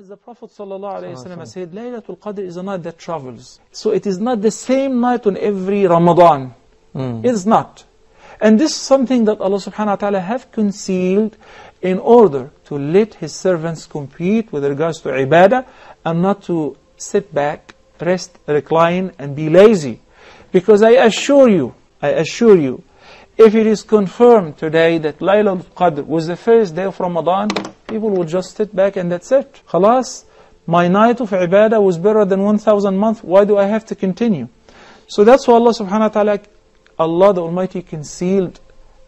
As the Prophet ﷺ said, Laylatul Qadr is a night that travels. So it is not the same night on every Ramadan. Mm. It is not. And this is something that Allah subhanahu wa ta'ala have concealed in order to let His servants compete with regards to ibadah and not to sit back, rest, recline and be lazy. Because I assure you, I assure you, if it is confirmed today that Laylatul Qadr was the first day of Ramadan, people will just sit back and that's it. Khalas, my night of ibadah was better than 1,000 months, why do I have to continue? So that's why Allah subhanahu wa ta'ala, Allah the Almighty concealed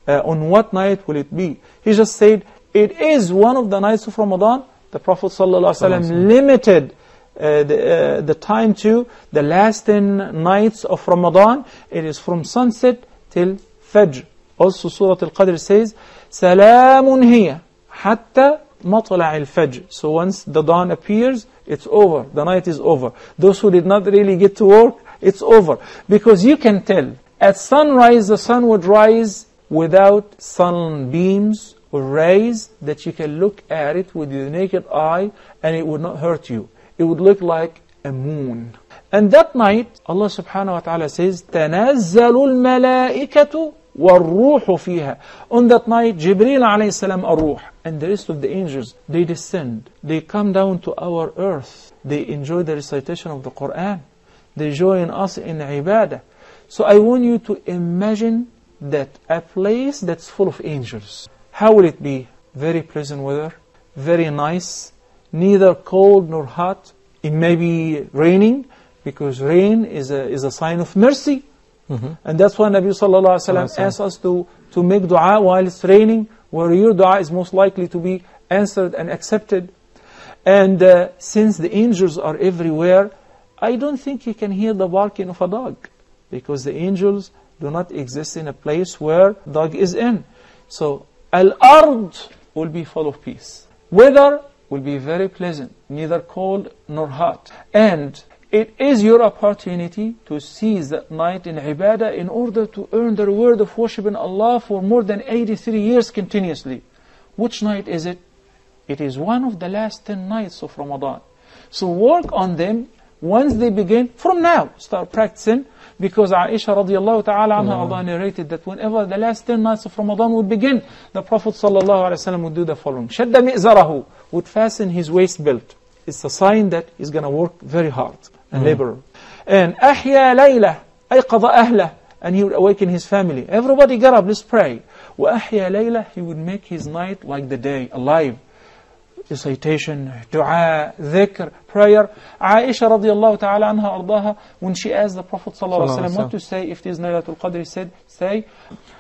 uh, on what night will it be. He just said, it is one of the nights of Ramadan. The Prophet ﷺ limited uh, the, uh, the time to the last 10 nights of Ramadan. It is from sunset till Fajr. Also Surah Al-Qadr says, سَلَامٌ هِيَ حَتَّى مطلع الفجر. So once the dawn appears, it's over. The night is over. Those who did not really get to work, it's over. Because you can tell, at sunrise the sun would rise without sunbeams or rays that you can look at it with your naked eye and it would not hurt you. It would look like a moon. And that night, Allah subhanahu wa ta'ala says, تَنَزَّلُ الْمَلَائِكَةُ وَالْرُوحُ فِيهَا On that night, Jibreel alayhi salam ar-ruh and the rest of the angels, they descend. They come down to our earth. They enjoy the recitation of the Quran. They join us in ibadah. So I want you to imagine that a place that's full of angels. How will it be? Very pleasant weather, very nice, neither cold nor hot. It may be raining because rain is a, is a sign of mercy. Mhm. And that's why Nabi Sallallahu Alaihi Wasallam asks us to, to make dua while it's raining, where your dua is most likely to be answered and accepted. And uh, since the angels are everywhere, I don't think you can hear the barking of a dog, because the angels do not exist in a place where dog is in. So, al-ard will be full of peace. Weather will be very pleasant, neither cold nor hot. And it is your opportunity to seize that night in ibadah in order to earn the reward of worshiping Allah for more than 83 years continuously. Which night is it? It is one of the last 10 nights of Ramadan. So work on them once they begin, from now, start practicing. Because Aisha radiallahu ta'ala anha mm. narrated that whenever the last 10 nights of Ramadan would begin, the Prophet sallallahu alayhi wa would do the following. Shadda mi'zarahu, would fasten his waist belt. It's a sign that he's going to work very hard and labor. And أحيا ليلة أيقظ أهله and he would awaken his family. Everybody get up, let's pray. وأحيا ليلة he would make his night like the day, alive. Recitation, dua, dhikr, prayer. Aisha radiallahu ta'ala anha ardaha, when she asked the Prophet sallallahu alaihi wasallam what to say if it is Laylatul Qadr, he said, say,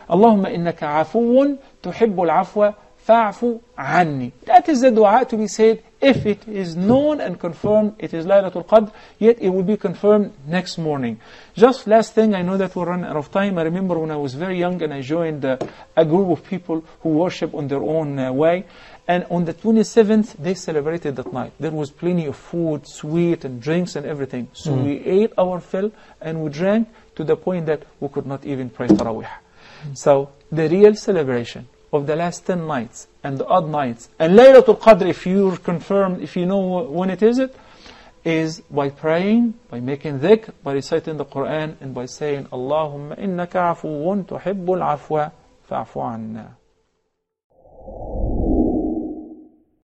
اللهم إنك عفو تحب العفو فاعف عني. That is the dua to be said if it is known and confirmed it is Laylatul Qadr, yet it will be confirmed next morning. Just last thing, I know that we're running out of time. I remember when I was very young and I joined uh, a group of people who worship on their own uh, way. And on the 27th, they celebrated that night. There was plenty of food, sweet, and drinks and everything. So we ate our fill and we drank to the point that we could not even pray Taraweeh. So the real celebration of the last 10 nights and the odd nights and Laylatul Qadr, if you're confirmed, if you know when it is it, is by praying, by making dhikr, by reciting the Quran, and by saying, Allahumma innaka afuwun tuhibbul afwa fa'fu anna.